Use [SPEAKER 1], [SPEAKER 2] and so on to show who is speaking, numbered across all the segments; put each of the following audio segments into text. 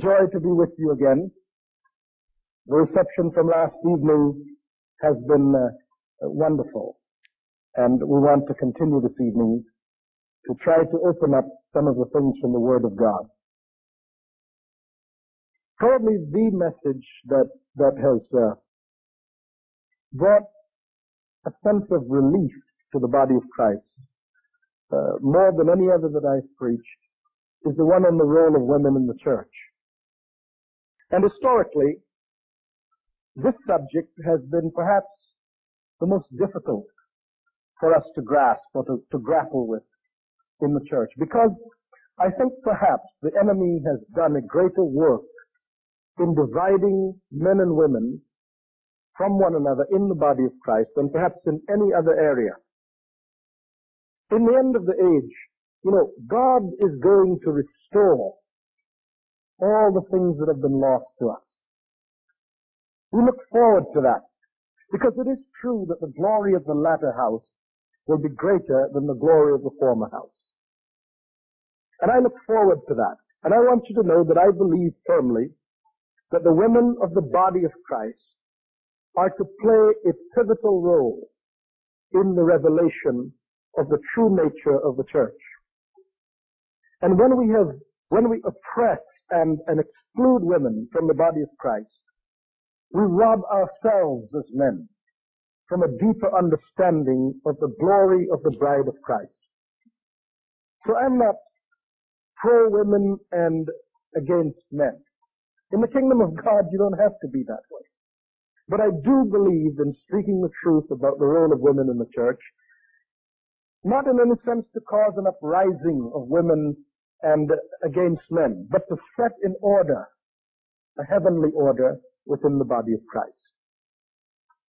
[SPEAKER 1] Joy to be with you again. The reception from last evening has been uh, wonderful, and we want to continue this evening to try to open up some of the things from the Word of God. Probably the message that that has uh, brought a sense of relief to the body of Christ uh, more than any other that I've preached is the one on the role of women in the church. And historically, this subject has been perhaps the most difficult for us to grasp or to, to grapple with in the church because I think perhaps the enemy has done a greater work in dividing men and women from one another in the body of Christ than perhaps in any other area. In the end of the age, you know, God is going to restore all the things that have been lost to us. We look forward to that because it is true that the glory of the latter house will be greater than the glory of the former house. And I look forward to that. And I want you to know that I believe firmly that the women of the body of Christ are to play a pivotal role in the revelation of the true nature of the church. And when we have, when we oppress and, and exclude women from the body of Christ, we rob ourselves as men from a deeper understanding of the glory of the bride of Christ. So I'm not pro women and against men. In the kingdom of God, you don't have to be that way. But I do believe in speaking the truth about the role of women in the church, not in any sense to cause an uprising of women and against men, but to set in order a heavenly order within the body of Christ.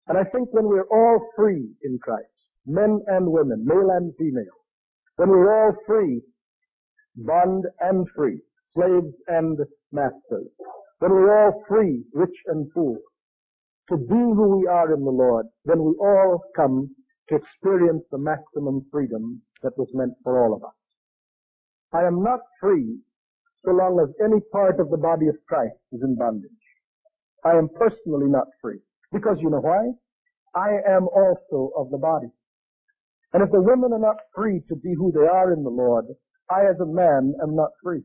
[SPEAKER 1] And I think when we're all free in Christ, men and women, male and female, when we're all free, bond and free, slaves and masters, when we're all free, rich and poor, to be who we are in the Lord, then we all come to experience the maximum freedom that was meant for all of us. I am not free so long as any part of the body of Christ is in bondage. I am personally not free. Because you know why? I am also of the body. And if the women are not free to be who they are in the Lord, I as a man am not free.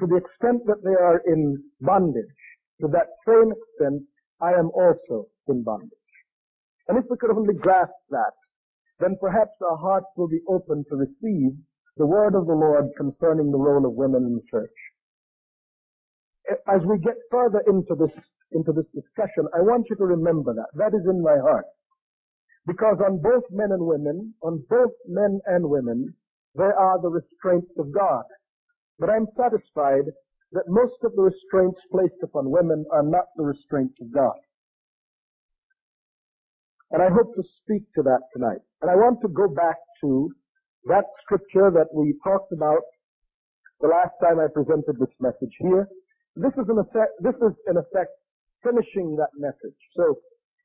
[SPEAKER 1] To the extent that they are in bondage, to that same extent, I am also in bondage. And if we could only grasp that, then perhaps our hearts will be open to receive the word of the Lord concerning the role of women in the church. As we get further into this, into this discussion, I want you to remember that. That is in my heart. Because on both men and women, on both men and women, there are the restraints of God. But I'm satisfied that most of the restraints placed upon women are not the restraints of God. And I hope to speak to that tonight. And I want to go back to that scripture that we talked about the last time I presented this message here. This is in effect, this is in effect finishing that message. So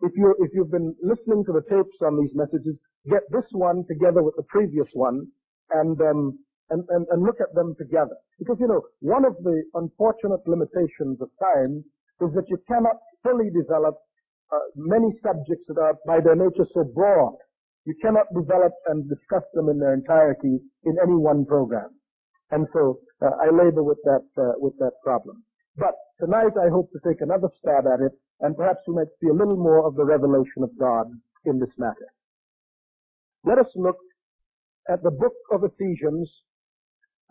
[SPEAKER 1] if you if you've been listening to the tapes on these messages, get this one together with the previous one and um, and, and, and look at them together. Because you know, one of the unfortunate limitations of time is that you cannot fully develop uh, many subjects that are by their nature so broad. You cannot develop and discuss them in their entirety in any one program. And so uh, I labor with that uh, with that problem. But tonight I hope to take another stab at it, and perhaps we might see a little more of the revelation of God in this matter. Let us look at the book of Ephesians,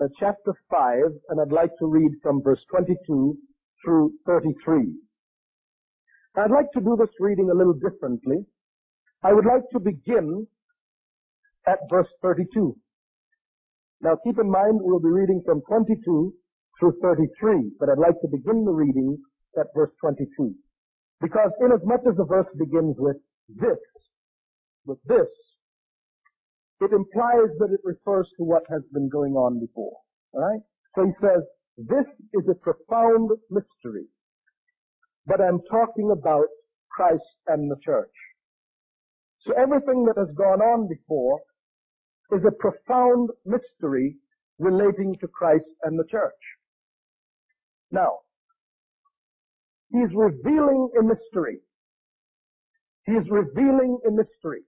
[SPEAKER 1] uh, chapter 5, and I'd like to read from verse 22 through 33. I'd like to do this reading a little differently. I would like to begin at verse 32. Now keep in mind we'll be reading from 22 through 33, but I'd like to begin the reading at verse 22. Because inasmuch as the verse begins with this, with this, it implies that it refers to what has been going on before. Alright? So he says, this is a profound mystery but I'm talking about Christ and the church. So everything that has gone on before is a profound mystery relating to Christ and the church. Now, he's revealing a mystery. He is revealing a mystery.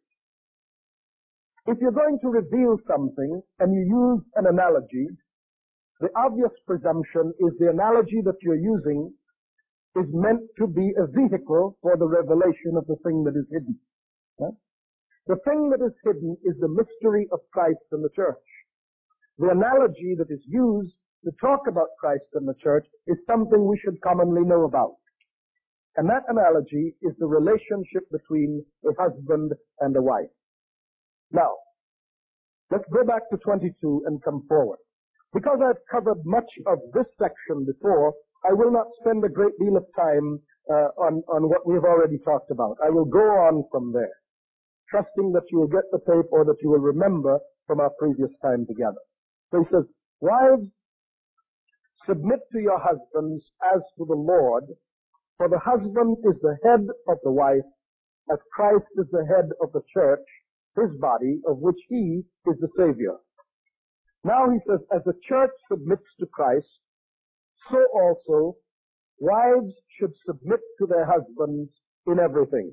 [SPEAKER 1] If you're going to reveal something and you use an analogy, the obvious presumption is the analogy that you're using is meant to be a vehicle for the revelation of the thing that is hidden. The thing that is hidden is the mystery of Christ and the church. The analogy that is used to talk about Christ and the church is something we should commonly know about. And that analogy is the relationship between a husband and a wife. Now, let's go back to 22 and come forward. Because I've covered much of this section before, I will not spend a great deal of time uh, on, on what we've already talked about. I will go on from there, trusting that you will get the tape or that you will remember from our previous time together. So he says, Wives, submit to your husbands as to the Lord, for the husband is the head of the wife, as Christ is the head of the church, his body, of which he is the Savior. Now he says, as the church submits to Christ, so also wives should submit to their husbands in everything.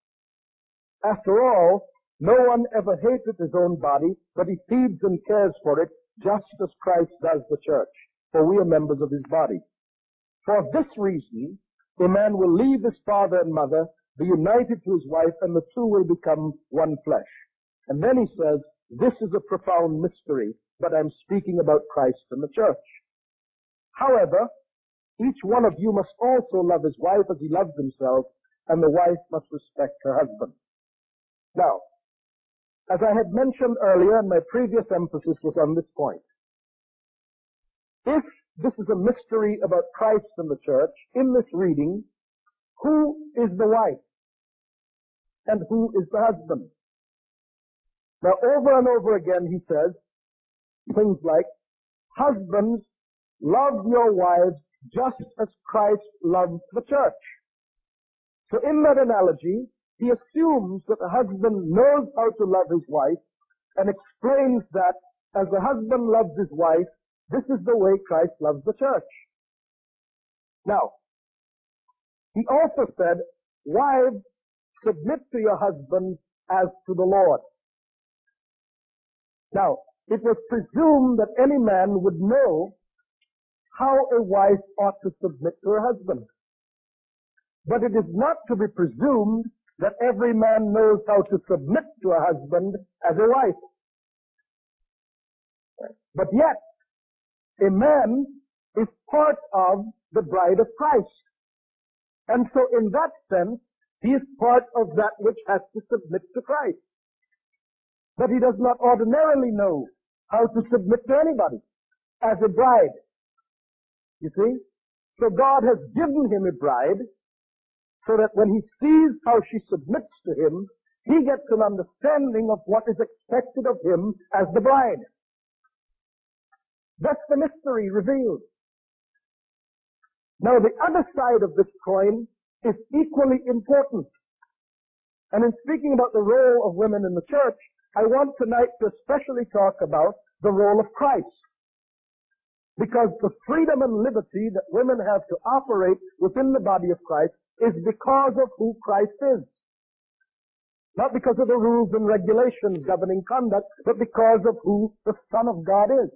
[SPEAKER 1] After all, no one ever hated his own body, but he feeds and cares for it just as Christ does the church, for we are members of his body. For this reason, a man will leave his father and mother, be united to his wife, and the two will become one flesh. And then he says, this is a profound mystery, but I'm speaking about Christ and the church. However, each one of you must also love his wife as he loves himself, and the wife must respect her husband. Now, as I had mentioned earlier, and my previous emphasis was on this point, if this is a mystery about Christ and the church, in this reading, who is the wife? And who is the husband? Now, over and over again, he says things like, Husbands, love your wives just as Christ loved the church. So in that analogy, he assumes that the husband knows how to love his wife and explains that as the husband loves his wife, this is the way Christ loves the church. Now, he also said, wives, submit to your husbands as to the Lord. Now, it was presumed that any man would know how a wife ought to submit to her husband. But it is not to be presumed that every man knows how to submit to a husband as a wife. But yet, a man is part of the bride of Christ. And so in that sense, he is part of that which has to submit to Christ. But he does not ordinarily know how to submit to anybody as a bride. You see? So God has given him a bride so that when he sees how she submits to him, he gets an understanding of what is expected of him as the bride. That's the mystery revealed. Now the other side of this coin is equally important. And in speaking about the role of women in the church, I want tonight to especially talk about the role of Christ. Because the freedom and liberty that women have to operate within the body of Christ is because of who Christ is. Not because of the rules and regulations governing conduct, but because of who the Son of God is.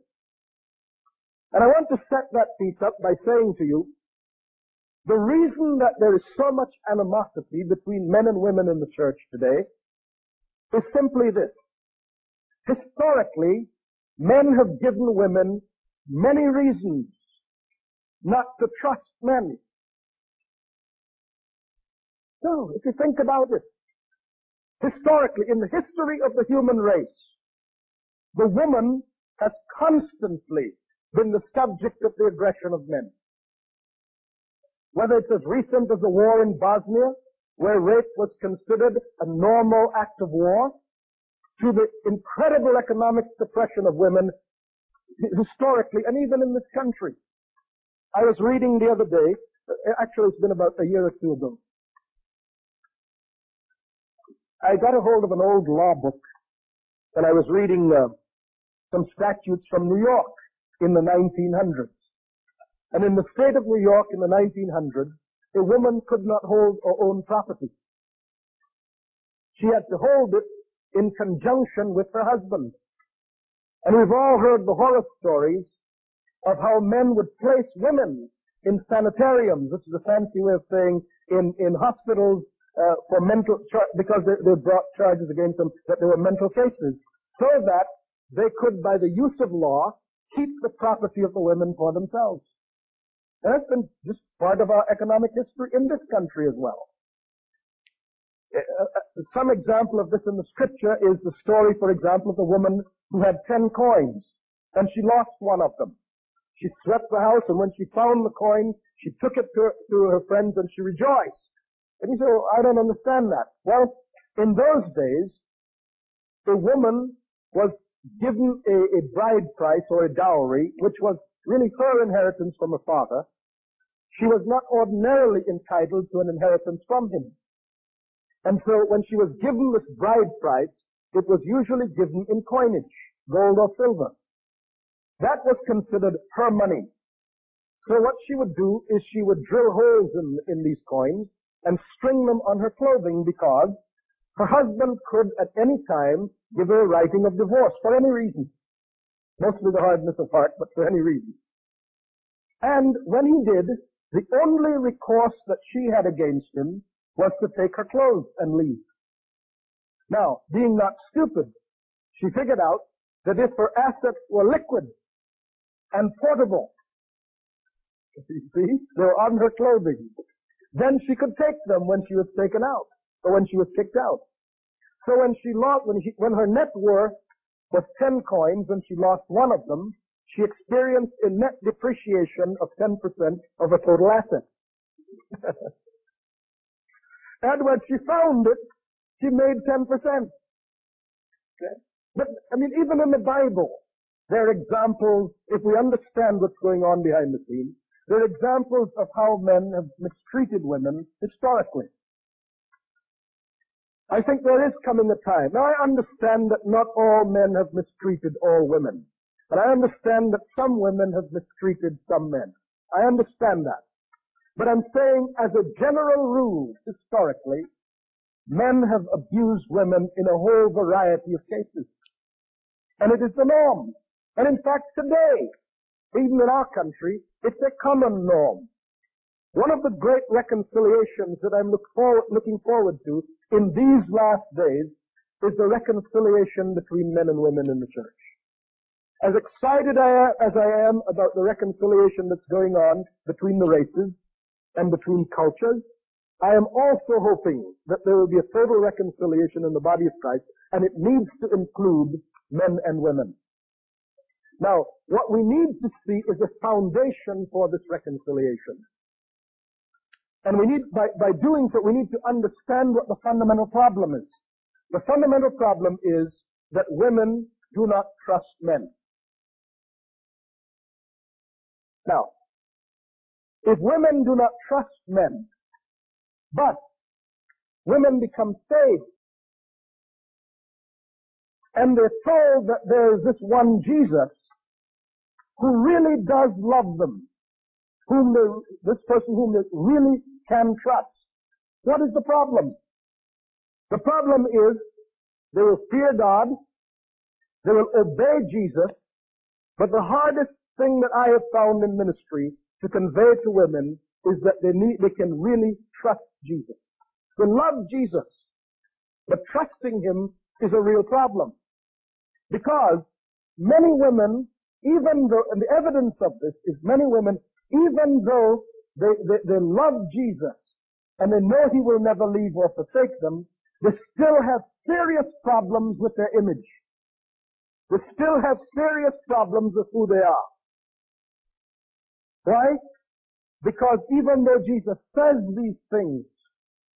[SPEAKER 1] And I want to set that piece up by saying to you, the reason that there is so much animosity between men and women in the church today is simply this. Historically, men have given women many reasons not to trust men. So, if you think about it, historically, in the history of the human race, the woman has constantly been the subject of the aggression of men. Whether it's as recent as the war in Bosnia, where rape was considered a normal act of war, to the incredible economic suppression of women historically and even in this country. I was reading the other day, actually it's been about a year or two ago. I got a hold of an old law book and I was reading uh, some statutes from New York in the 1900s. And in the state of New York in the 1900s, a woman could not hold or own property. She had to hold it in conjunction with her husband. And we've all heard the horror stories of how men would place women in sanitariums, which is a fancy way of saying in, in hospitals uh, for mental, because they, they brought charges against them that they were mental cases, so that they could, by the use of law, keep the property of the women for themselves. And that's been just part of our economic history in this country as well. Uh, uh, some example of this in the scripture is the story, for example, of the woman who had ten coins, and she lost one of them. She swept the house, and when she found the coin, she took it to her, to her friends, and she rejoiced. And you say, well, I don't understand that. Well, in those days, the woman was given a, a bride price or a dowry, which was really her inheritance from her father. She was not ordinarily entitled to an inheritance from him. And so when she was given this bride price, it was usually given in coinage, gold or silver. That was considered her money. So what she would do is she would drill holes in, in these coins and string them on her clothing because her husband could at any time give her a writing of divorce for any reason. Mostly the hardness of heart, but for any reason. And when he did, the only recourse that she had against him was to take her clothes and leave. Now, being not stupid, she figured out that if her assets were liquid and portable, you see, they were on her clothing, then she could take them when she was taken out or when she was kicked out. So when she lost, when, when her net worth was 10 coins and she lost one of them, she experienced a net depreciation of 10% of her total assets. and when she found it, she made 10%. Okay? But, I mean, even in the Bible, there are examples, if we understand what's going on behind the scenes, there are examples of how men have mistreated women historically. I think there is coming a time. Now I understand that not all men have mistreated all women. But I understand that some women have mistreated some men. I understand that. But I'm saying as a general rule, historically, men have abused women in a whole variety of cases. And it is the norm. And in fact today, even in our country, it's a common norm. One of the great reconciliations that I'm look forward, looking forward to in these last days is the reconciliation between men and women in the church. As excited as I am about the reconciliation that's going on between the races and between cultures, I am also hoping that there will be a total reconciliation in the body of Christ, and it needs to include men and women. Now, what we need to see is a foundation for this reconciliation. And we need, by, by doing so, we need to understand what the fundamental problem is. The fundamental problem is that women do not trust men. Now, if women do not trust men, but women become saved, and they're told that there is this one Jesus who really does love them, whom they, this person whom they really can trust. What is the problem? The problem is they will fear God, they will obey Jesus, but the hardest thing that I have found in ministry to convey to women is that they need, they can really trust Jesus. They love Jesus, but trusting Him is a real problem. Because many women, even though, and the evidence of this is many women, even though they, they, they love Jesus and they know He will never leave or forsake them, they still have serious problems with their image. They still have serious problems with who they are. Why? Because even though Jesus says these things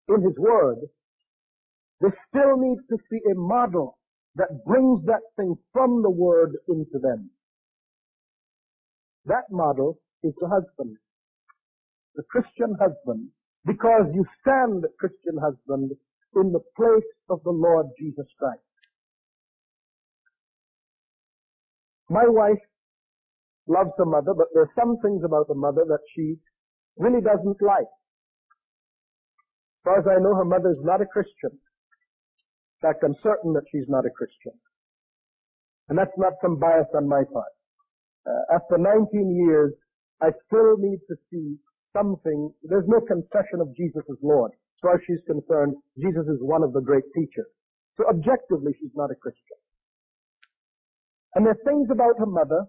[SPEAKER 1] in His Word, they still need to see a model that brings that thing from the Word into them. That model is the husband. The Christian husband. Because you stand, Christian husband, in the place of the Lord Jesus Christ. My wife loves her mother, but there's some things about her mother that she really doesn't like. Far as I know, her mother is not a Christian. In fact, I'm certain that she's not a Christian. And that's not some bias on my part. Uh, after 19 years, I still need to see something. There's no confession of Jesus as Lord. As far as she's concerned, Jesus is one of the great teachers. So objectively, she's not a Christian. And there are things about her mother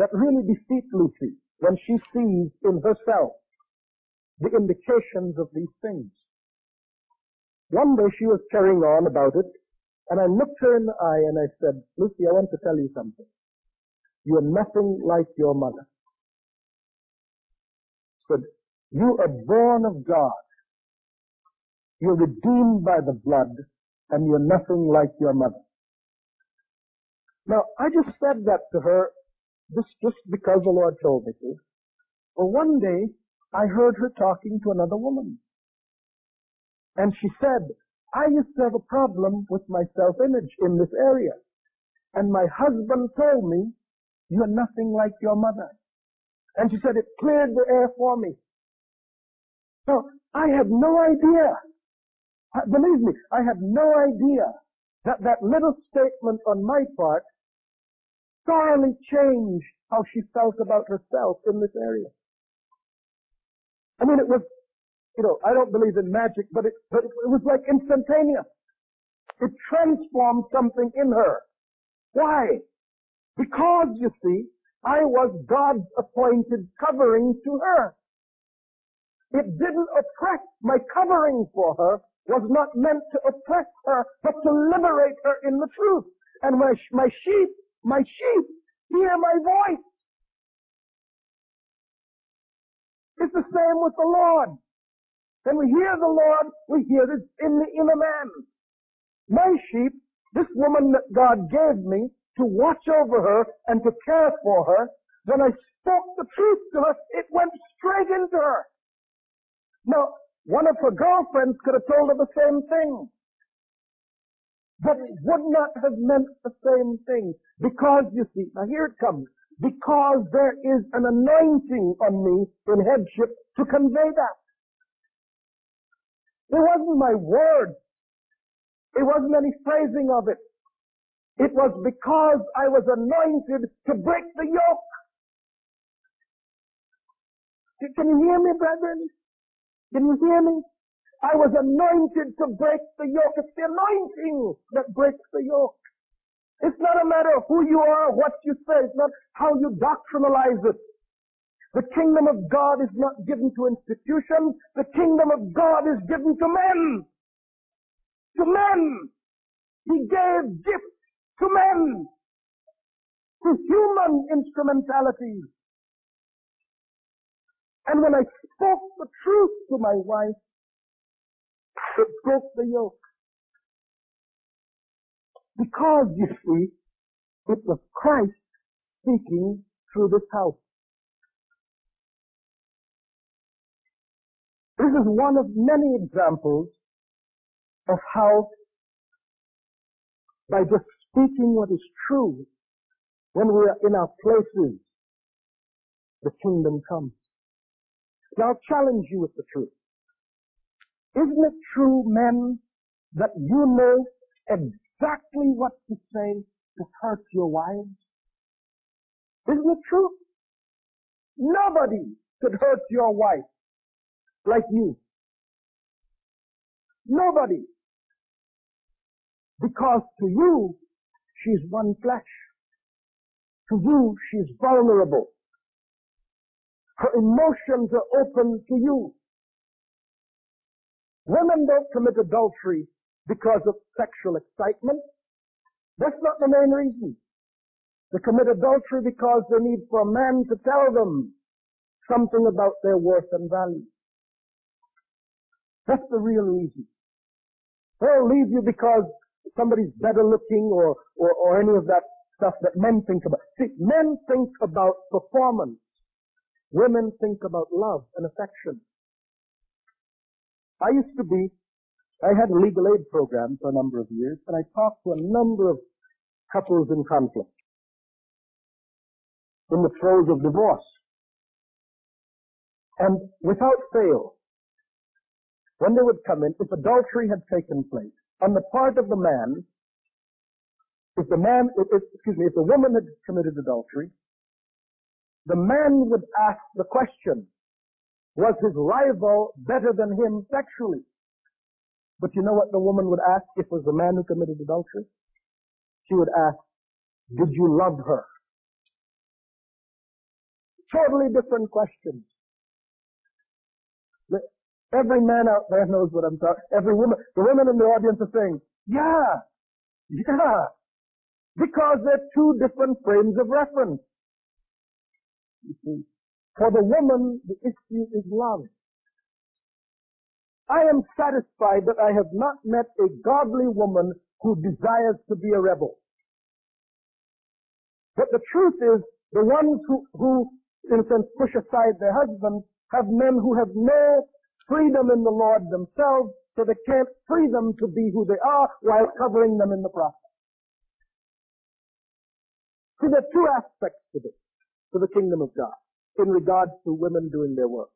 [SPEAKER 1] that really defeat Lucy when she sees in herself the indications of these things. One day she was carrying on about it, and I looked her in the eye and I said, Lucy, I want to tell you something. You are nothing like your mother. Said, you are born of God. You're redeemed by the blood, and you're nothing like your mother. Now, I just said that to her just, just because the Lord told me to. Well, one day, I heard her talking to another woman. And she said, I used to have a problem with my self-image in this area. And my husband told me, you're nothing like your mother. And she said, it cleared the air for me. So, I had no idea. Believe me, I had no idea that that little statement on my part thoroughly changed how she felt about herself in this area. I mean, it was, you know, I don't believe in magic, but it, but it was like instantaneous. It transformed something in her. Why? Because, you see, I was God's appointed covering to her. It didn't oppress, my covering for her was not meant to oppress her, but to liberate her in the truth. And my, my sheep my sheep hear my voice. It's the same with the Lord. When we hear the Lord, we hear it in the inner man. My sheep, this woman that God gave me to watch over her and to care for her, when I spoke the truth to her, it went straight into her. Now, one of her girlfriends could have told her the same thing. But it would not have meant the same thing. Because, you see, now here it comes. Because there is an anointing on me in headship to convey that. It wasn't my words. It wasn't any phrasing of it. It was because I was anointed to break the yoke. Can you hear me, brethren? Can you hear me? I was anointed to break the yoke. It's the anointing that breaks the yoke. It's not a matter of who you are, what you say. It's not how you doctrinalize it. The kingdom of God is not given to institutions. The kingdom of God is given to men. To men. He gave gifts to men. To human instrumentalities. And when I spoke the truth to my wife, it broke the yoke. Because, you see, it was Christ speaking through this house. This is one of many examples of how by just speaking what is true when we are in our places, the kingdom comes. Now I'll challenge you with the truth. Isn't it true, men, that you know exactly what to say to hurt your wives? Isn't it true? Nobody could hurt your wife like you. Nobody. Because to you, she's one flesh. To you, she's vulnerable. Her emotions are open to you. Women don't commit adultery because of sexual excitement. That's not the main reason. They commit adultery because they need for a man to tell them something about their worth and value. That's the real reason. They'll leave you because somebody's better looking or, or, or any of that stuff that men think about. See, men think about performance. Women think about love and affection. I used to be, I had a legal aid program for a number of years, and I talked to a number of couples in conflict in the throes of divorce. And without fail, when they would come in, if adultery had taken place on the part of the man, if the man, if, excuse me, if the woman had committed adultery, the man would ask the question, was his rival better than him sexually? But you know what the woman would ask if it was the man who committed adultery? She would ask, did you love her? Totally different questions. Every man out there knows what I'm talking. Every woman, the women in the audience are saying, yeah, yeah, because they're two different frames of reference. You see, for the woman, the issue is love. I am satisfied that I have not met a godly woman who desires to be a rebel. But the truth is, the ones who, who in a sense, push aside their husbands have men who have no freedom in the Lord themselves, so they can't free them to be who they are while covering them in the process. See, there are two aspects to this, to the kingdom of God, in regards to women doing their work.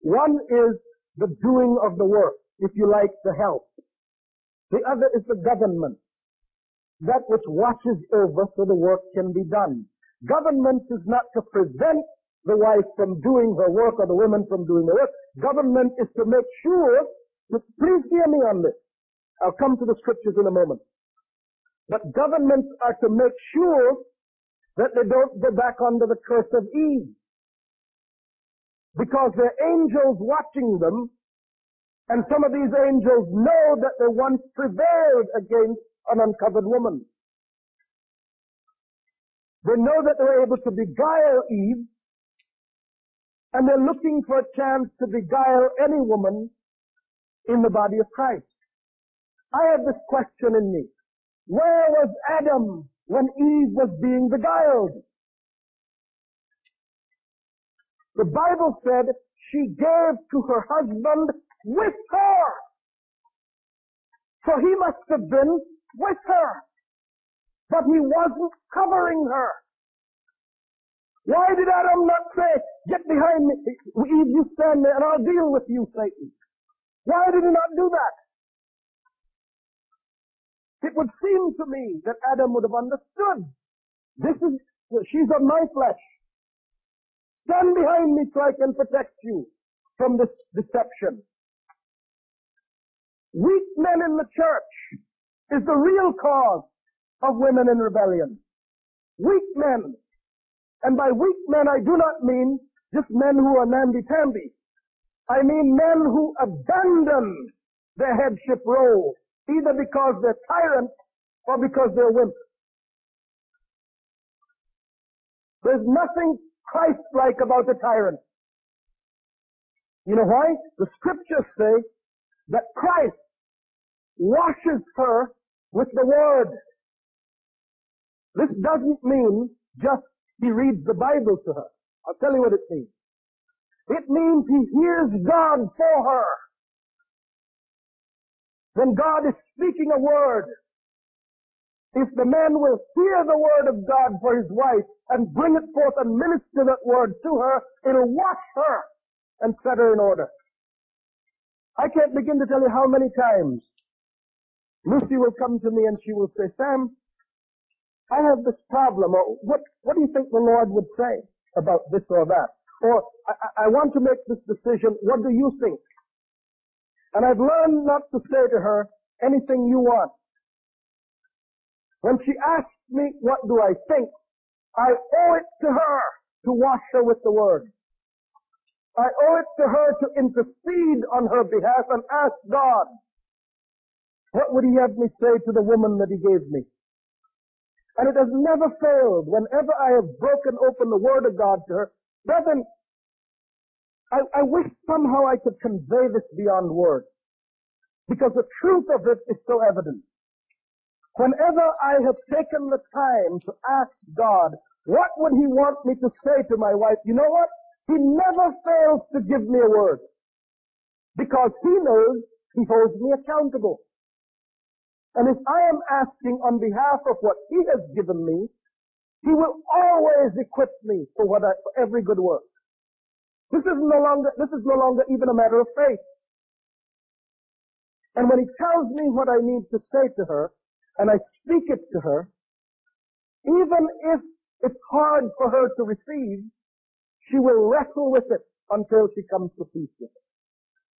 [SPEAKER 1] One is the doing of the work, if you like, the help. The other is the government, that which watches over so the work can be done. Government is not to prevent the wife from doing her work or the women from doing their work. Government is to make sure, that, please hear me on this. I'll come to the scriptures in a moment. But governments are to make sure that they don't go back under the curse of Eve. Because there are angels watching them, and some of these angels know that they once prevailed against an uncovered woman. They know that they were able to beguile Eve, and they're looking for a chance to beguile any woman in the body of Christ. I have this question in me. Where was Adam when Eve was being beguiled? The Bible said she gave to her husband with her. So he must have been with her but he wasn't covering her. Why did Adam not say, get behind me, Eve, you stand there and I'll deal with you, Satan? Why did he not do that? It would seem to me that Adam would have understood. This is, she's of my flesh. Stand behind me so I can protect you from this deception. Weak men in the church is the real cause of women in rebellion. Weak men. And by weak men, I do not mean just men who are namby-pamby. I mean men who abandon their headship role, either because they're tyrants or because they're wimps. There's nothing Christ-like about a tyrant. You know why? The scriptures say that Christ washes her with the word. This doesn't mean just he reads the Bible to her. I'll tell you what it means. It means he hears God for her. When God is speaking a word, if the man will hear the word of God for his wife and bring it forth and minister that word to her, it'll wash her and set her in order. I can't begin to tell you how many times Lucy will come to me and she will say, Sam, I have this problem, or what, what do you think the Lord would say about this or that? Or, I, I want to make this decision, what do you think? And I've learned not to say to her anything you want. When she asks me, what do I think? I owe it to her to wash her with the word. I owe it to her to intercede on her behalf and ask God, what would he have me say to the woman that he gave me? And it has never failed. Whenever I have broken open the Word of God to her, brethren, I, I wish somehow I could convey this beyond words. Because the truth of it is so evident. Whenever I have taken the time to ask God, what would He want me to say to my wife? You know what? He never fails to give me a word. Because He knows He holds me accountable. And if I am asking on behalf of what He has given me, He will always equip me for what I, for every good work. This is no longer, this is no longer even a matter of faith. And when he tells me what I need to say to her, and I speak it to her, even if it's hard for her to receive, she will wrestle with it until she comes to peace with it.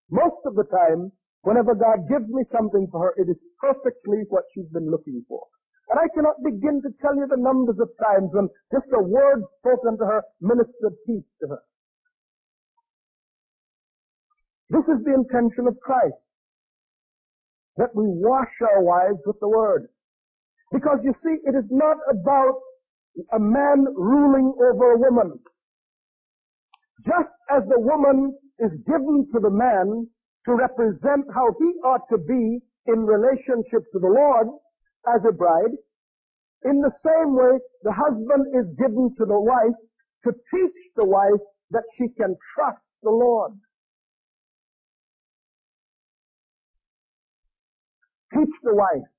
[SPEAKER 1] Most of the time, whenever God gives me something for her, it is perfectly what she's been looking for. And I cannot begin to tell you the numbers of times when just a word spoken to her ministered peace to her. This is the intention of Christ. That we wash our wives with the Word. Because you see, it is not about a man ruling over a woman. Just as the woman is given to the man to represent how he ought to be in relationship to the Lord as a bride, in the same way, the husband is given to the wife to teach the wife that she can trust the Lord. Teach the wife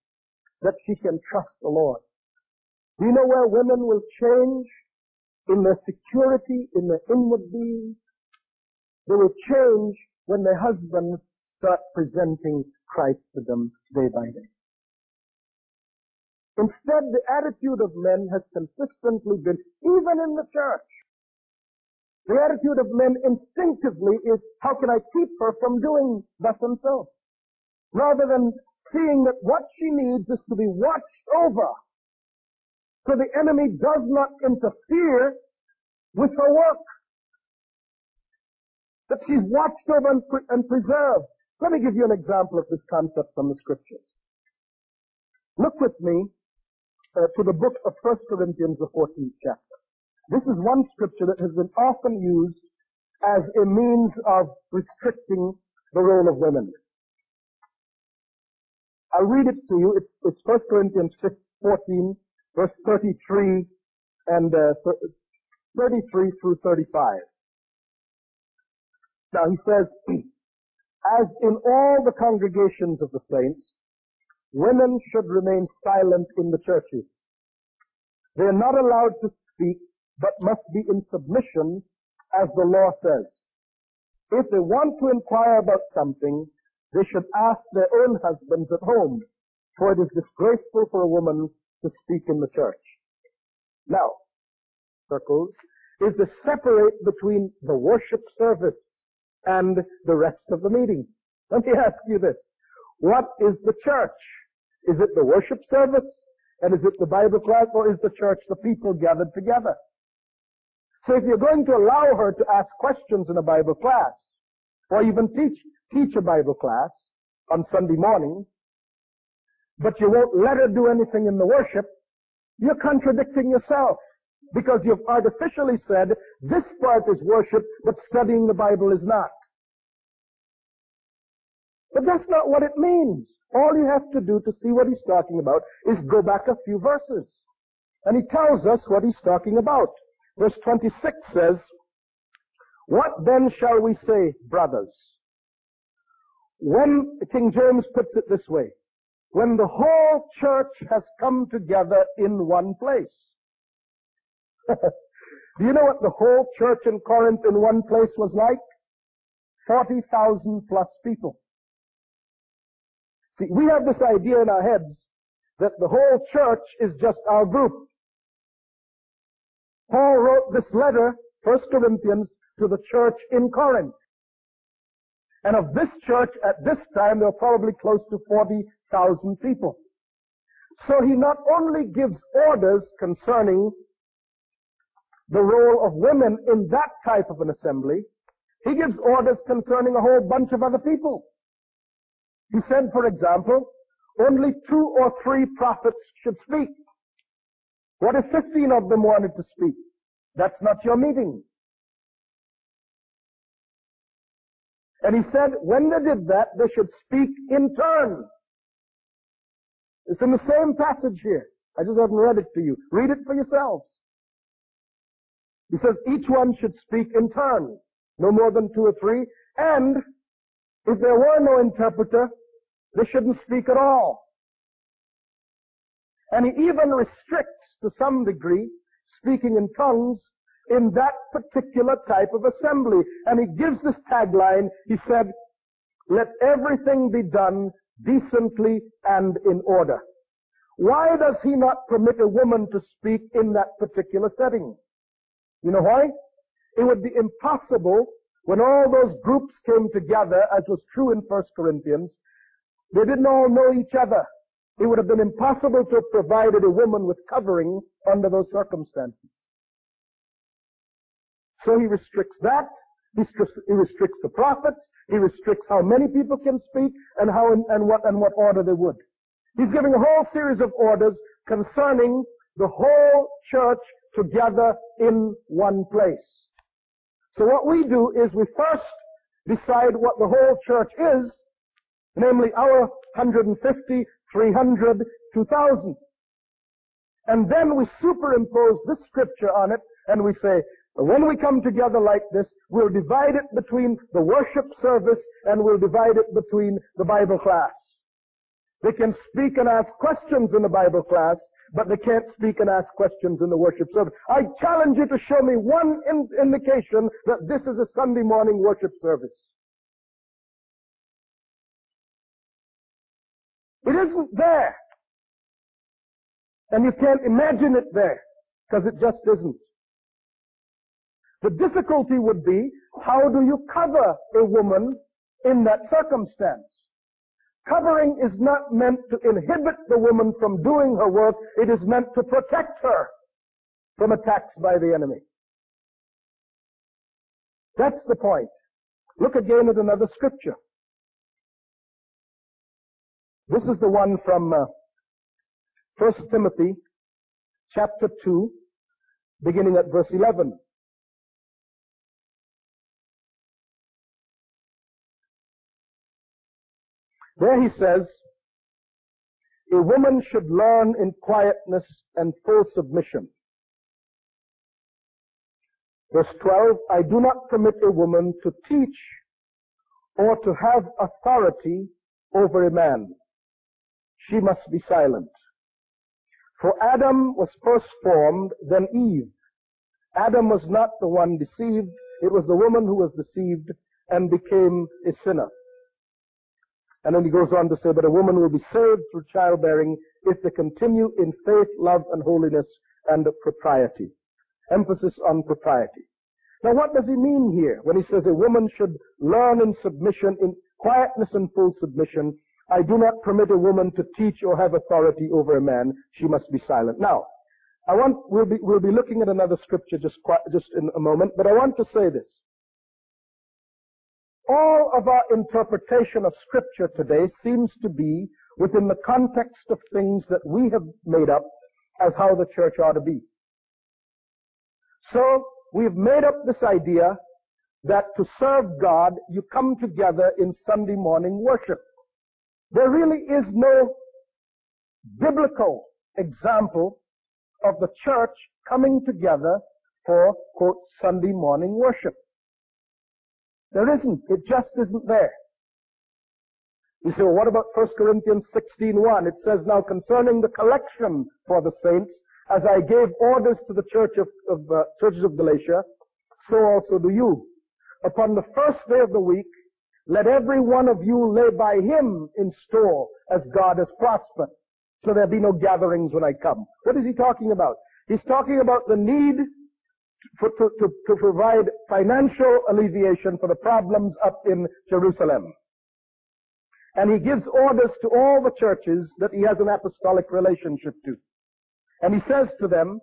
[SPEAKER 1] that she can trust the Lord. Do you know where women will change? In their security, in their inward being. They will change when their husbands start presenting Christ to them day by day. Instead, the attitude of men has consistently been, even in the church, the attitude of men instinctively is, how can I keep her from doing thus and so? Rather than seeing that what she needs is to be watched over so the enemy does not interfere with her work. That she's watched over and, pre- and preserved. Let me give you an example of this concept from the scriptures. Look with me uh, to the book of 1 Corinthians, the 14th chapter. This is one scripture that has been often used as a means of restricting the role of women. I'll read it to you. It's, it's 1 Corinthians 14, verse 33 and uh, 33 through 35. Now he says, as in all the congregations of the saints, women should remain silent in the churches. They are not allowed to speak, but must be in submission, as the law says. If they want to inquire about something, they should ask their own husbands at home, for it is disgraceful for a woman to speak in the church. Now, circles, is to separate between the worship service and the rest of the meeting. Let me ask you this. What is the church? Is it the worship service? And is it the Bible class? Or is the church the people gathered together? So if you're going to allow her to ask questions in a Bible class, or even teach, teach a Bible class on Sunday morning, but you won't let her do anything in the worship, you're contradicting yourself. Because you've artificially said, this part is worship, but studying the Bible is not. But that's not what it means. All you have to do to see what he's talking about is go back a few verses. And he tells us what he's talking about. Verse 26 says, what then shall we say, brothers? When, King James puts it this way, when the whole church has come together in one place. Do you know what the whole church in Corinth in one place was like? 40,000 plus people. See, we have this idea in our heads that the whole church is just our group. Paul wrote this letter, 1 Corinthians, to the church in Corinth. And of this church at this time, there were probably close to 40,000 people. So he not only gives orders concerning the role of women in that type of an assembly, he gives orders concerning a whole bunch of other people. He said, for example, only two or three prophets should speak. What if 15 of them wanted to speak? That's not your meeting. And he said when they did that, they should speak in turn. It's in the same passage here. I just haven't read it to you. Read it for yourselves. He says each one should speak in turn, no more than two or three, and if there were no interpreter, they shouldn't speak at all. And he even restricts to some degree speaking in tongues in that particular type of assembly. And he gives this tagline, he said, let everything be done decently and in order. Why does he not permit a woman to speak in that particular setting? You know why? It would be impossible when all those groups came together, as was true in 1 Corinthians, they didn't all know each other. It would have been impossible to have provided a woman with covering under those circumstances. So he restricts that. He restricts, he restricts the prophets. He restricts how many people can speak and how and what and what order they would. He's giving a whole series of orders concerning the whole church together in one place. So what we do is we first decide what the whole church is, namely our 150, 300, 2000. And then we superimpose this scripture on it and we say, when we come together like this, we'll divide it between the worship service and we'll divide it between the Bible class. They can speak and ask questions in the Bible class, but they can't speak and ask questions in the worship service. I challenge you to show me one in- indication that this is a Sunday morning worship service. It isn't there. And you can't imagine it there, because it just isn't. The difficulty would be, how do you cover a woman in that circumstance? Covering is not meant to inhibit the woman from doing her work. It is meant to protect her from attacks by the enemy. That's the point. Look again at another scripture. This is the one from uh, 1 Timothy chapter 2, beginning at verse 11. There he says, a woman should learn in quietness and full submission. Verse 12, I do not permit a woman to teach or to have authority over a man. She must be silent. For Adam was first formed, then Eve. Adam was not the one deceived, it was the woman who was deceived and became a sinner. And then he goes on to say, but a woman will be saved through childbearing if they continue in faith, love, and holiness and propriety. Emphasis on propriety. Now what does he mean here when he says a woman should learn in submission, in quietness and full submission? I do not permit a woman to teach or have authority over a man. She must be silent. Now, I want, we'll be, we'll be looking at another scripture just, just in a moment, but I want to say this all of our interpretation of scripture today seems to be within the context of things that we have made up as how the church ought to be. So we've made up this idea that to serve God, you come together in Sunday morning worship. There really is no biblical example of the church coming together for, quote, Sunday morning worship. There isn't. It just isn't there. You say, well, what about 1 Corinthians 16.1? It says, now concerning the collection for the saints, as I gave orders to the church of, of uh, churches of Galatia, so also do you. Upon the first day of the week, let every one of you lay by him in store as God has prospered, so there be no gatherings when I come. What is he talking about? He's talking about the need for, to, to, to provide financial alleviation for the problems up in Jerusalem. And he gives orders to all the churches that he has an apostolic relationship to. And he says to them,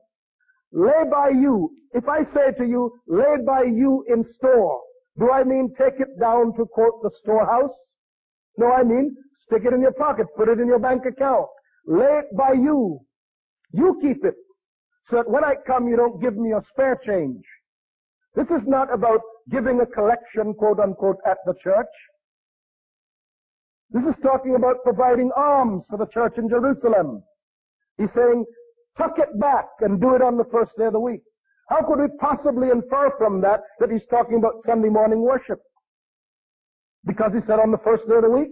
[SPEAKER 1] lay by you, if I say to you, lay by you in store, do I mean take it down to quote the storehouse? No, I mean stick it in your pocket, put it in your bank account. Lay it by you. You keep it so that when I come, you don't give me a spare change. This is not about giving a collection, quote unquote, at the church. This is talking about providing alms for the church in Jerusalem. He's saying, tuck it back and do it on the first day of the week. How could we possibly infer from that that he's talking about Sunday morning worship? Because he said on the first day of the week?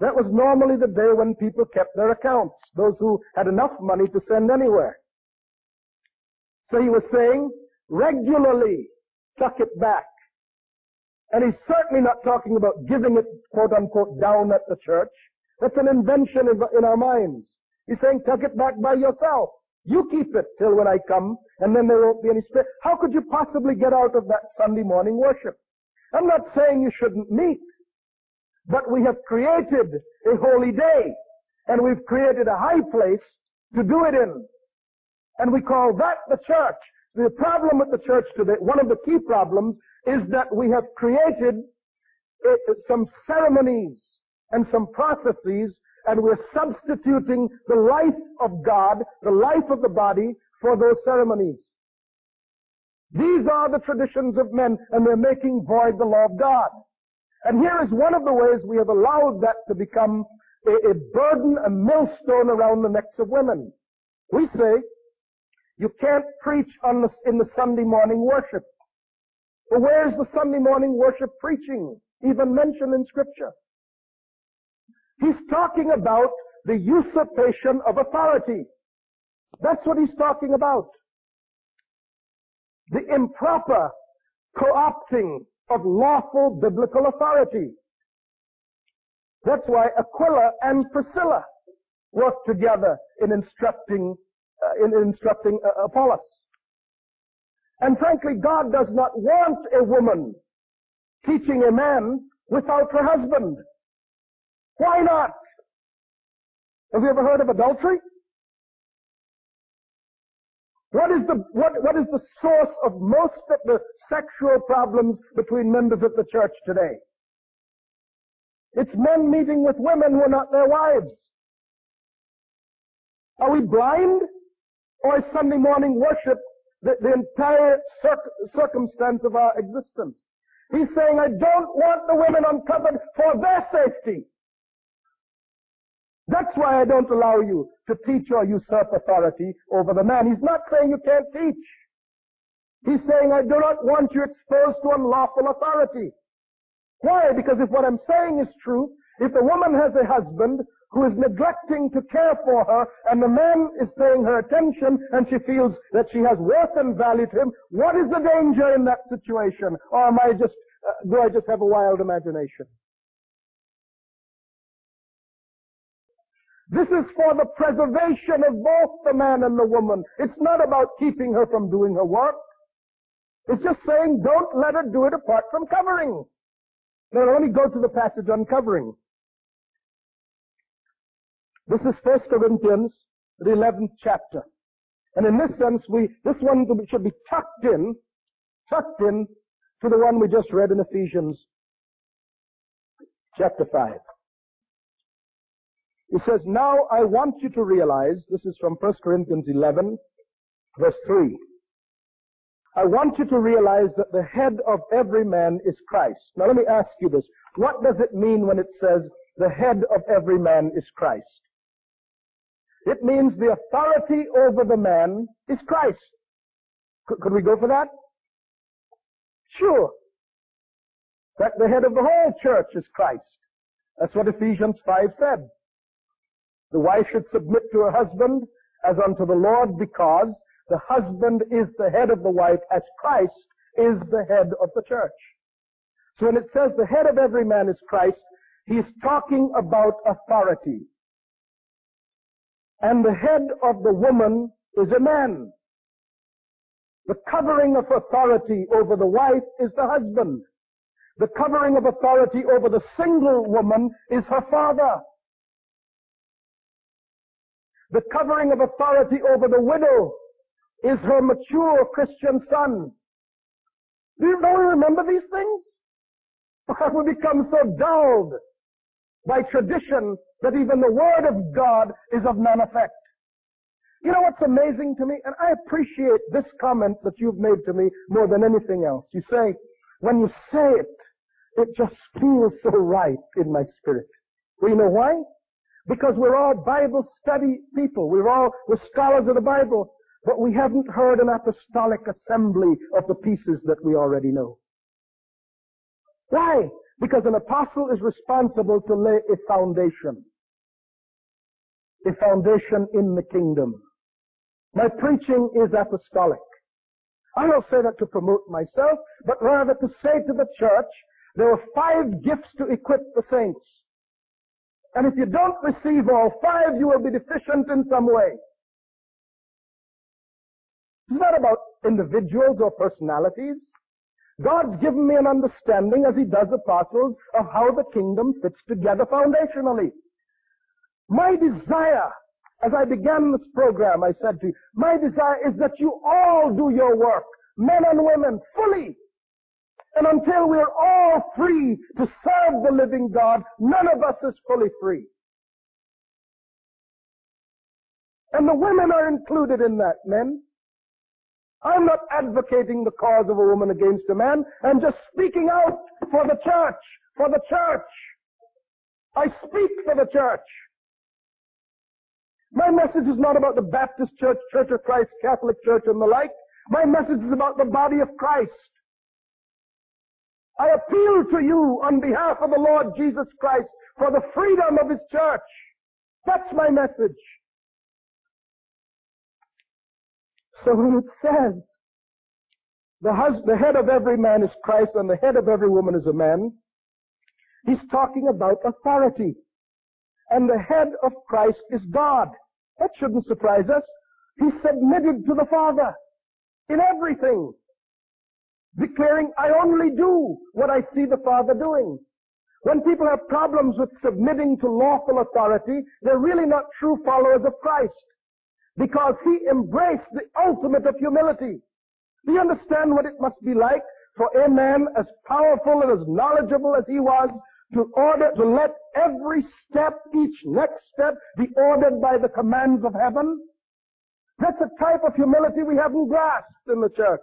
[SPEAKER 1] That was normally the day when people kept their accounts, those who had enough money to send anywhere. So he was saying, regularly tuck it back. And he's certainly not talking about giving it, quote unquote, down at the church. That's an invention in our minds. He's saying, tuck it back by yourself. You keep it till when I come, and then there won't be any space. How could you possibly get out of that Sunday morning worship? I'm not saying you shouldn't meet, but we have created a holy day, and we've created a high place to do it in. And we call that the church. The problem with the church today, one of the key problems, is that we have created some ceremonies and some processes and we're substituting the life of God, the life of the body, for those ceremonies. These are the traditions of men, and they're making void the law of God. And here is one of the ways we have allowed that to become a, a burden, a millstone around the necks of women. We say, you can't preach the, in the Sunday morning worship. But where's the Sunday morning worship preaching even mentioned in Scripture? He's talking about the usurpation of authority. That's what he's talking about. The improper co-opting of lawful biblical authority. That's why Aquila and Priscilla worked together in instructing, uh, in instructing uh, Apollos. And frankly, God does not want a woman teaching a man without her husband. Why not? Have you ever heard of adultery? What is the, what, what is the source of most of the sexual problems between members of the church today? It's men meeting with women who are not their wives. Are we blind? Or is Sunday morning worship the, the entire cir- circumstance of our existence? He's saying, I don't want the women uncovered for their safety. That's why I don't allow you to teach or usurp authority over the man. He's not saying you can't teach. He's saying, I do not want you exposed to unlawful authority. Why? Because if what I'm saying is true, if the woman has a husband who is neglecting to care for her and the man is paying her attention and she feels that she has worth and value to him, what is the danger in that situation? Or am I just, uh, do I just have a wild imagination? This is for the preservation of both the man and the woman. It's not about keeping her from doing her work. It's just saying don't let her do it apart from covering. Now let me go to the passage on covering. This is 1 Corinthians, the 11th chapter. And in this sense, we, this one should be tucked in, tucked in to the one we just read in Ephesians chapter 5. He says, now I want you to realize, this is from 1 Corinthians 11, verse 3. I want you to realize that the head of every man is Christ. Now let me ask you this. What does it mean when it says the head of every man is Christ? It means the authority over the man is Christ. Could, could we go for that? Sure. That the head of the whole church is Christ. That's what Ephesians 5 said. The wife should submit to her husband as unto the Lord because the husband is the head of the wife as Christ is the head of the church. So when it says the head of every man is Christ, he's talking about authority. And the head of the woman is a man. The covering of authority over the wife is the husband. The covering of authority over the single woman is her father. The covering of authority over the widow is her mature Christian son. Do you, don't remember these things? Or we become so dulled by tradition that even the word of God is of none effect. You know what's amazing to me? And I appreciate this comment that you've made to me more than anything else. You say, when you say it, it just feels so right in my spirit. Well, you know why? Because we're all Bible study people. We're all, we're scholars of the Bible. But we haven't heard an apostolic assembly of the pieces that we already know. Why? Because an apostle is responsible to lay a foundation. A foundation in the kingdom. My preaching is apostolic. I don't say that to promote myself, but rather to say to the church, there are five gifts to equip the saints. And if you don't receive all five, you will be deficient in some way. It's not about individuals or personalities. God's given me an understanding, as He does apostles, of how the kingdom fits together foundationally. My desire, as I began this program, I said to you, my desire is that you all do your work, men and women, fully. And until we're all free to serve the living God, none of us is fully free. And the women are included in that, men. I'm not advocating the cause of a woman against a man. I'm just speaking out for the church, for the church. I speak for the church. My message is not about the Baptist Church, Church of Christ, Catholic Church, and the like. My message is about the body of Christ. I appeal to you on behalf of the Lord Jesus Christ for the freedom of His church. That's my message. So when it says, the, hus- the head of every man is Christ and the head of every woman is a man, he's talking about authority. And the head of Christ is God. That shouldn't surprise us. He submitted to the Father in everything, declaring, I only do what I see the Father doing. When people have problems with submitting to lawful authority, they're really not true followers of Christ because he embraced the ultimate of humility. Do you understand what it must be like for a man as powerful and as knowledgeable as he was to order, to let every step, each next step be ordered by the commands of heaven? That's a type of humility we haven't grasped in the church.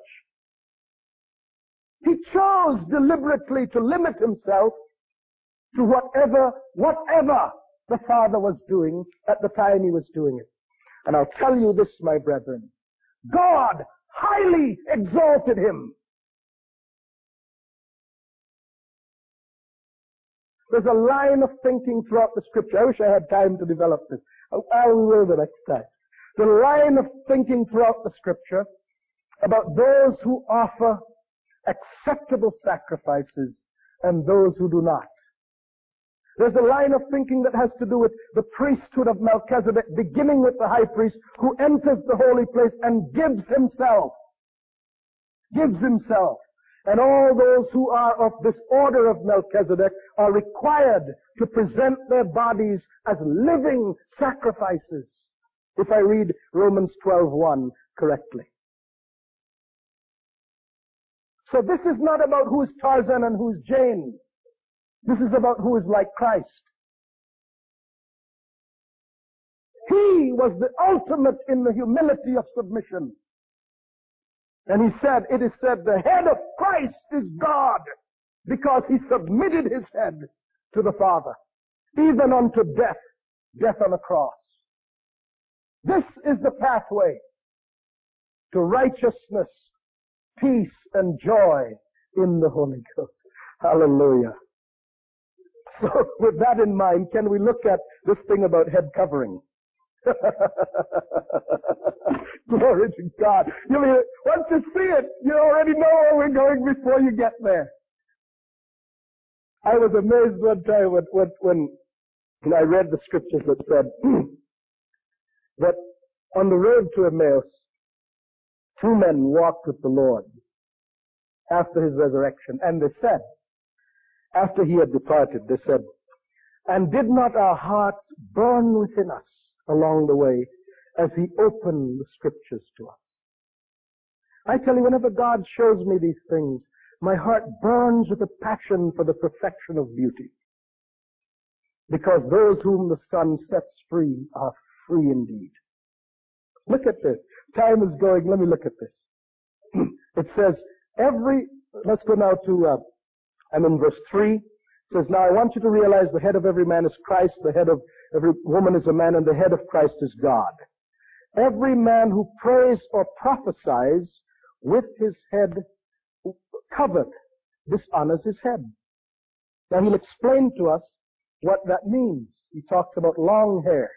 [SPEAKER 1] He chose deliberately to limit himself to whatever, whatever the Father was doing at the time he was doing it. And I'll tell you this, my brethren. God highly exalted him. There's a line of thinking throughout the scripture. I wish I had time to develop this. I will the next time. The line of thinking throughout the scripture about those who offer acceptable sacrifices and those who do not. There's a line of thinking that has to do with the priesthood of Melchizedek, beginning with the high priest who enters the holy place and gives himself. Gives himself. And all those who are of this order of Melchizedek are required to present their bodies as living sacrifices. If I read Romans 12:1 correctly. So this is not about who is Tarzan and who is Jane. This is about who is like Christ. He was the ultimate in the humility of submission. And he said, it is said, the head of Christ is God because he submitted his head to the Father, even unto death, death on a cross. This is the pathway to righteousness, peace, and joy in the Holy Ghost. Hallelujah. So with that in mind, can we look at this thing about head covering? Glory to God. You mean, once you see it, you already know where we're going before you get there. I was amazed one time when, when, when I read the scriptures that said that on the road to Emmaus, two men walked with the Lord after his resurrection, and they said, after he had departed, they said, and did not our hearts burn within us along the way as he opened the scriptures to us? I tell you, whenever God shows me these things, my heart burns with a passion for the perfection of beauty. Because those whom the Son sets free are free indeed. Look at this. Time is going. Let me look at this. it says, every, let's go now to, uh, I'm in verse 3. It says, Now I want you to realize the head of every man is Christ, the head of every woman is a man, and the head of Christ is God. Every man who prays or prophesies with his head covered dishonors his head. Now he'll explain to us what that means. He talks about long hair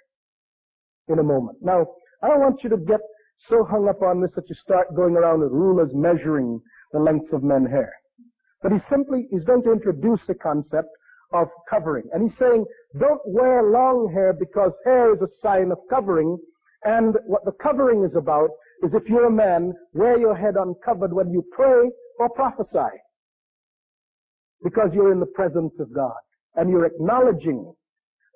[SPEAKER 1] in a moment. Now, I don't want you to get so hung up on this that you start going around with rulers measuring the lengths of men's hair. But he simply, he's going to introduce the concept of covering. And he's saying, don't wear long hair because hair is a sign of covering. And what the covering is about is if you're a man, wear your head uncovered when you pray or prophesy. Because you're in the presence of God. And you're acknowledging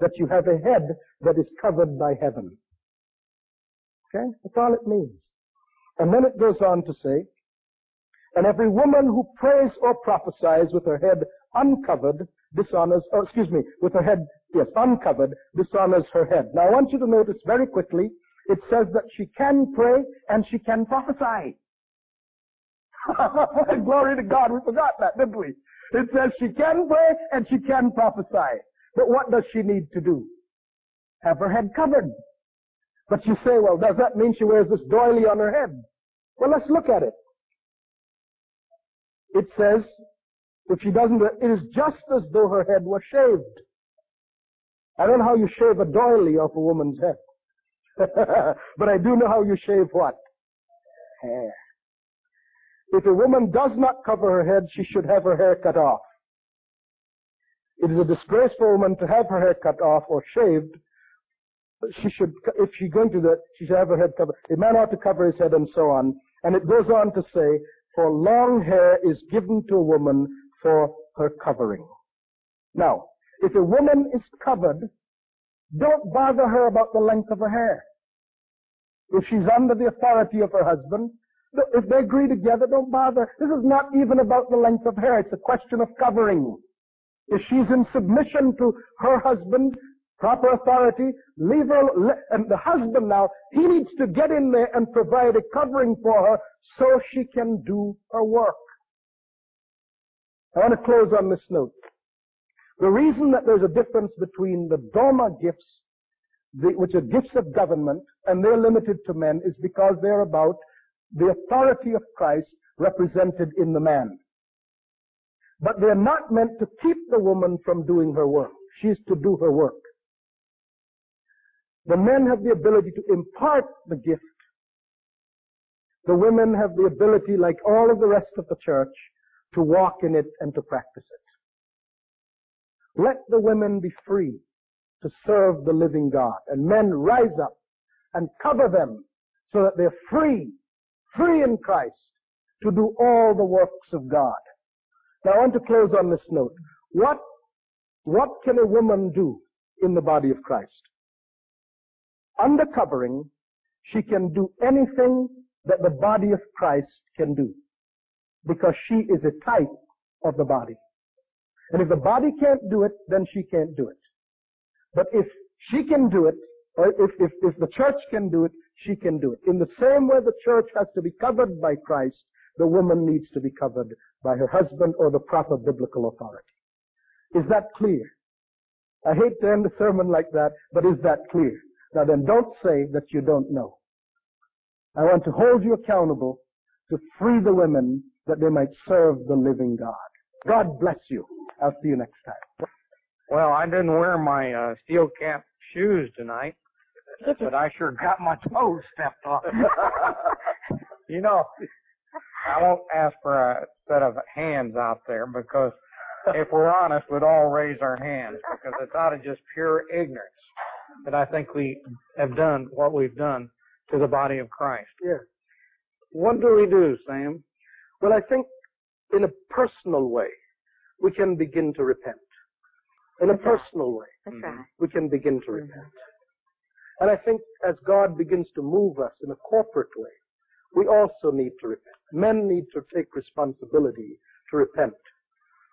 [SPEAKER 1] that you have a head that is covered by heaven. Okay? That's all it means. And then it goes on to say, and every woman who prays or prophesies with her head uncovered dishonors, or excuse me, with her head, yes, uncovered, dishonors her head. Now I want you to notice very quickly, it says that she can pray and she can prophesy. Glory to God, we forgot that, didn't we? It says she can pray and she can prophesy. But what does she need to do? Have her head covered. But you say, well, does that mean she wears this doily on her head? Well, let's look at it. It says, if she doesn't, it is just as though her head were shaved. I don't know how you shave a doily off a woman's head. but I do know how you shave what? Hair. If a woman does not cover her head, she should have her hair cut off. It is a disgrace for a woman to have her hair cut off or shaved. She should, if she's going to do that, she should have her head covered. A man ought to cover his head and so on. And it goes on to say, for long hair is given to a woman for her covering. Now, if a woman is covered, don't bother her about the length of her hair. If she's under the authority of her husband, if they agree together, don't bother. This is not even about the length of hair. It's a question of covering. If she's in submission to her husband, proper authority, leave her, and um, the husband now, he needs to get in there and provide a covering for her so she can do her work. I want to close on this note. The reason that there's a difference between the Doma gifts, the, which are gifts of government, and they're limited to men, is because they're about the authority of Christ represented in the man. But they're not meant to keep the woman from doing her work. She's to do her work. The men have the ability to impart the gift. The women have the ability, like all of the rest of the church, to walk in it and to practice it. Let the women be free to serve the living God. And men rise up and cover them so that they're free free in Christ to do all the works of God. Now I want to close on this note. What, what can a woman do in the body of Christ? Under covering, she can do anything that the body of Christ can do. Because she is a type of the body. And if the body can't do it, then she can't do it. But if she can do it, or if, if, if the church can do it, she can do it. In the same way the church has to be covered by Christ, the woman needs to be covered by her husband or the proper biblical authority. Is that clear? I hate to end a sermon like that, but is that clear? Now then, don't say that you don't know. I want to hold you accountable to free the women that they might serve the living God. God bless you. I'll see you next time.
[SPEAKER 2] Well, I didn't wear my uh, steel cap shoes tonight but I sure got my toes stepped on. you know, I won't ask for a set of hands out there because if we're honest, we'd all raise our hands because it's out of just pure ignorance that I think we have done what we've done to the body of Christ.
[SPEAKER 1] Yes.
[SPEAKER 2] What do we do, Sam?
[SPEAKER 1] Well, I think in a personal way, we can begin to repent. In a personal way,
[SPEAKER 3] That's mm-hmm. right.
[SPEAKER 1] we can begin to mm-hmm. repent. And I think as God begins to move us in a corporate way, we also need to repent. Men need to take responsibility to repent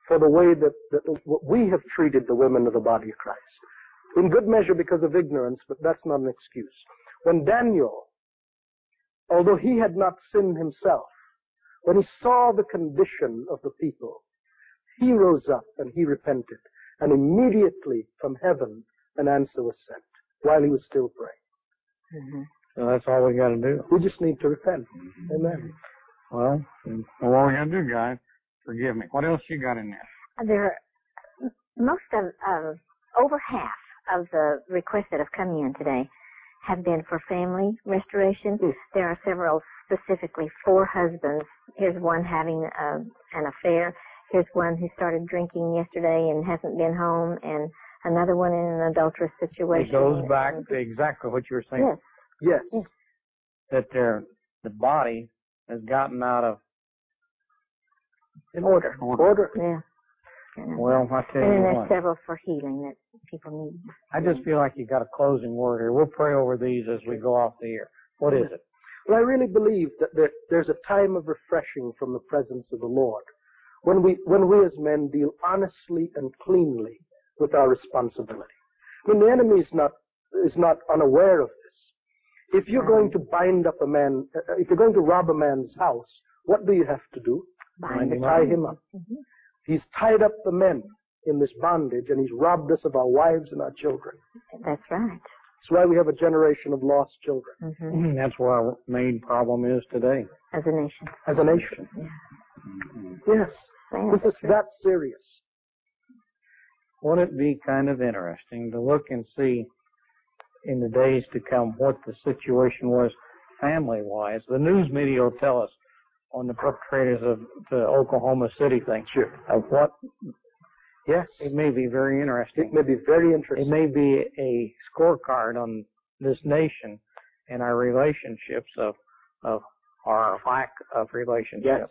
[SPEAKER 1] for the way that, that we have treated the women of the body of Christ. In good measure because of ignorance, but that's not an excuse. When Daniel although he had not sinned himself, when he saw the condition of the people, he rose up and he repented. And immediately from heaven, an answer was sent while he was still praying.
[SPEAKER 2] Mm-hmm. So that's all we got to do.
[SPEAKER 1] We just need to repent. Amen.
[SPEAKER 2] Well, what we got to do, guys, forgive me. What else you got in there?
[SPEAKER 3] There, most of, uh, over half of the requests that have come in today have been for family restoration. Mm. There are several specifically for husbands. Here's one having uh, an affair. Here's one who started drinking yesterday and hasn't been home, and another one in an adulterous situation.
[SPEAKER 2] It goes back to exactly what you were saying.
[SPEAKER 3] Yes.
[SPEAKER 1] Yes. yes.
[SPEAKER 2] That their the body has gotten out of
[SPEAKER 3] in order.
[SPEAKER 1] Order. order.
[SPEAKER 3] Yeah.
[SPEAKER 2] Well, I tell you
[SPEAKER 3] and
[SPEAKER 2] you
[SPEAKER 3] there's
[SPEAKER 2] what.
[SPEAKER 3] several for healing that people need.
[SPEAKER 2] I just feel like you got a closing word here. We'll pray over these as we go off the air. What is it?
[SPEAKER 1] Well, I really believe that there, there's a time of refreshing from the presence of the Lord when we when we as men deal honestly and cleanly with our responsibility. When the enemy is not is not unaware of this. If you're going to bind up a man, uh, if you're going to rob a man's house, what do you have to do?
[SPEAKER 3] Bind him
[SPEAKER 1] tie him up. Mm-hmm. He's tied up the men in this bondage, and he's robbed us of our wives and our children.
[SPEAKER 3] That's right.
[SPEAKER 1] That's why we have a generation of lost children.
[SPEAKER 3] Mm-hmm.
[SPEAKER 2] That's what our main problem is today.
[SPEAKER 3] As a nation.
[SPEAKER 1] As a nation.
[SPEAKER 3] Yeah.
[SPEAKER 1] Mm-hmm. Yes. This is that serious.
[SPEAKER 2] Wouldn't it be kind of interesting to look and see in the days to come what the situation was family wise? The news media will tell us on the perpetrators of the Oklahoma City thing.
[SPEAKER 1] Sure.
[SPEAKER 2] Of what?
[SPEAKER 1] Yes.
[SPEAKER 2] It may be very interesting.
[SPEAKER 1] It may be very interesting.
[SPEAKER 2] It may be a scorecard on this nation and our relationships of of our lack of relationships.
[SPEAKER 1] Yes.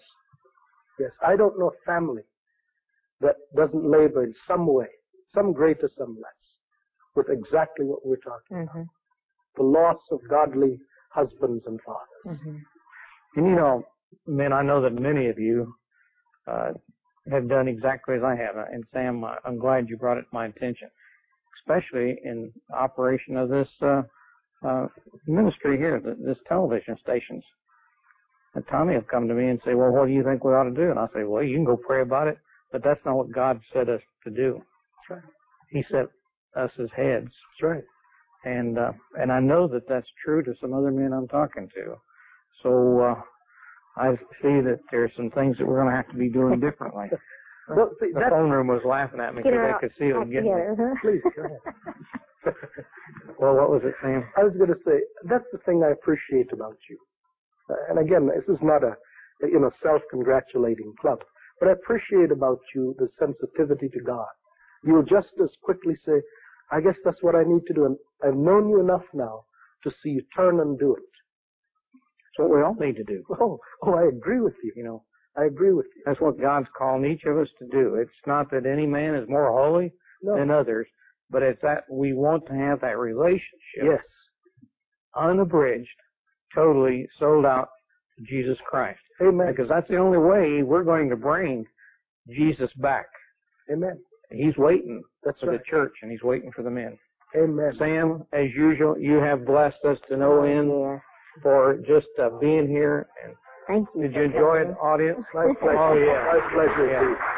[SPEAKER 1] Yes. I don't know a family that doesn't labor in some way, some greater, some less, with exactly what we're talking
[SPEAKER 3] mm-hmm.
[SPEAKER 1] about. The loss of godly husbands and fathers.
[SPEAKER 3] Mm-hmm.
[SPEAKER 2] And you know, men, I know that many of you uh, have done exactly as I have. And Sam, I'm glad you brought it to my attention, especially in operation of this uh, uh, ministry here, this television stations. And Tommy will come to me and say, "Well, what do you think we ought to do?" And I say, "Well, you can go pray about it, but that's not what God said us to do.
[SPEAKER 1] That's right.
[SPEAKER 2] He set us as heads.
[SPEAKER 1] That's right.
[SPEAKER 2] And uh, and I know that that's true to some other men I'm talking to. So uh, I see that there's some things that we're going to have to be doing differently.
[SPEAKER 1] well, see,
[SPEAKER 2] the phone room was laughing at me because they could see it was getting
[SPEAKER 3] me.
[SPEAKER 1] Please, go ahead.
[SPEAKER 2] well, what was it, Sam?
[SPEAKER 1] I was going to say, that's the thing I appreciate about you. Uh, and again, this is not a, you know, self-congratulating club. But I appreciate about you the sensitivity to God. You'll just as quickly say, I guess that's what I need to do. And I've known you enough now to see you turn and do it.
[SPEAKER 2] That's what we all need to do.
[SPEAKER 1] Oh, oh, I agree with you.
[SPEAKER 2] You know,
[SPEAKER 1] I agree with you.
[SPEAKER 2] That's what God's calling each of us to do. It's not that any man is more holy
[SPEAKER 1] no.
[SPEAKER 2] than others, but it's that we want to have that relationship.
[SPEAKER 1] Yes.
[SPEAKER 2] Unabridged, totally sold out to Jesus Christ.
[SPEAKER 1] Amen.
[SPEAKER 2] Because that's the only way we're going to bring Jesus back.
[SPEAKER 1] Amen.
[SPEAKER 2] He's waiting
[SPEAKER 1] that's
[SPEAKER 2] for
[SPEAKER 1] right.
[SPEAKER 2] the church and he's waiting for the men.
[SPEAKER 1] Amen.
[SPEAKER 2] Sam, as usual, you have blessed us to no end.
[SPEAKER 3] Yeah
[SPEAKER 2] for just uh, being here. And
[SPEAKER 3] Thank you.
[SPEAKER 2] Did you enjoy it, audience?
[SPEAKER 1] My pleasure.
[SPEAKER 2] Oh, yeah.
[SPEAKER 1] My pleasure.
[SPEAKER 2] Yeah.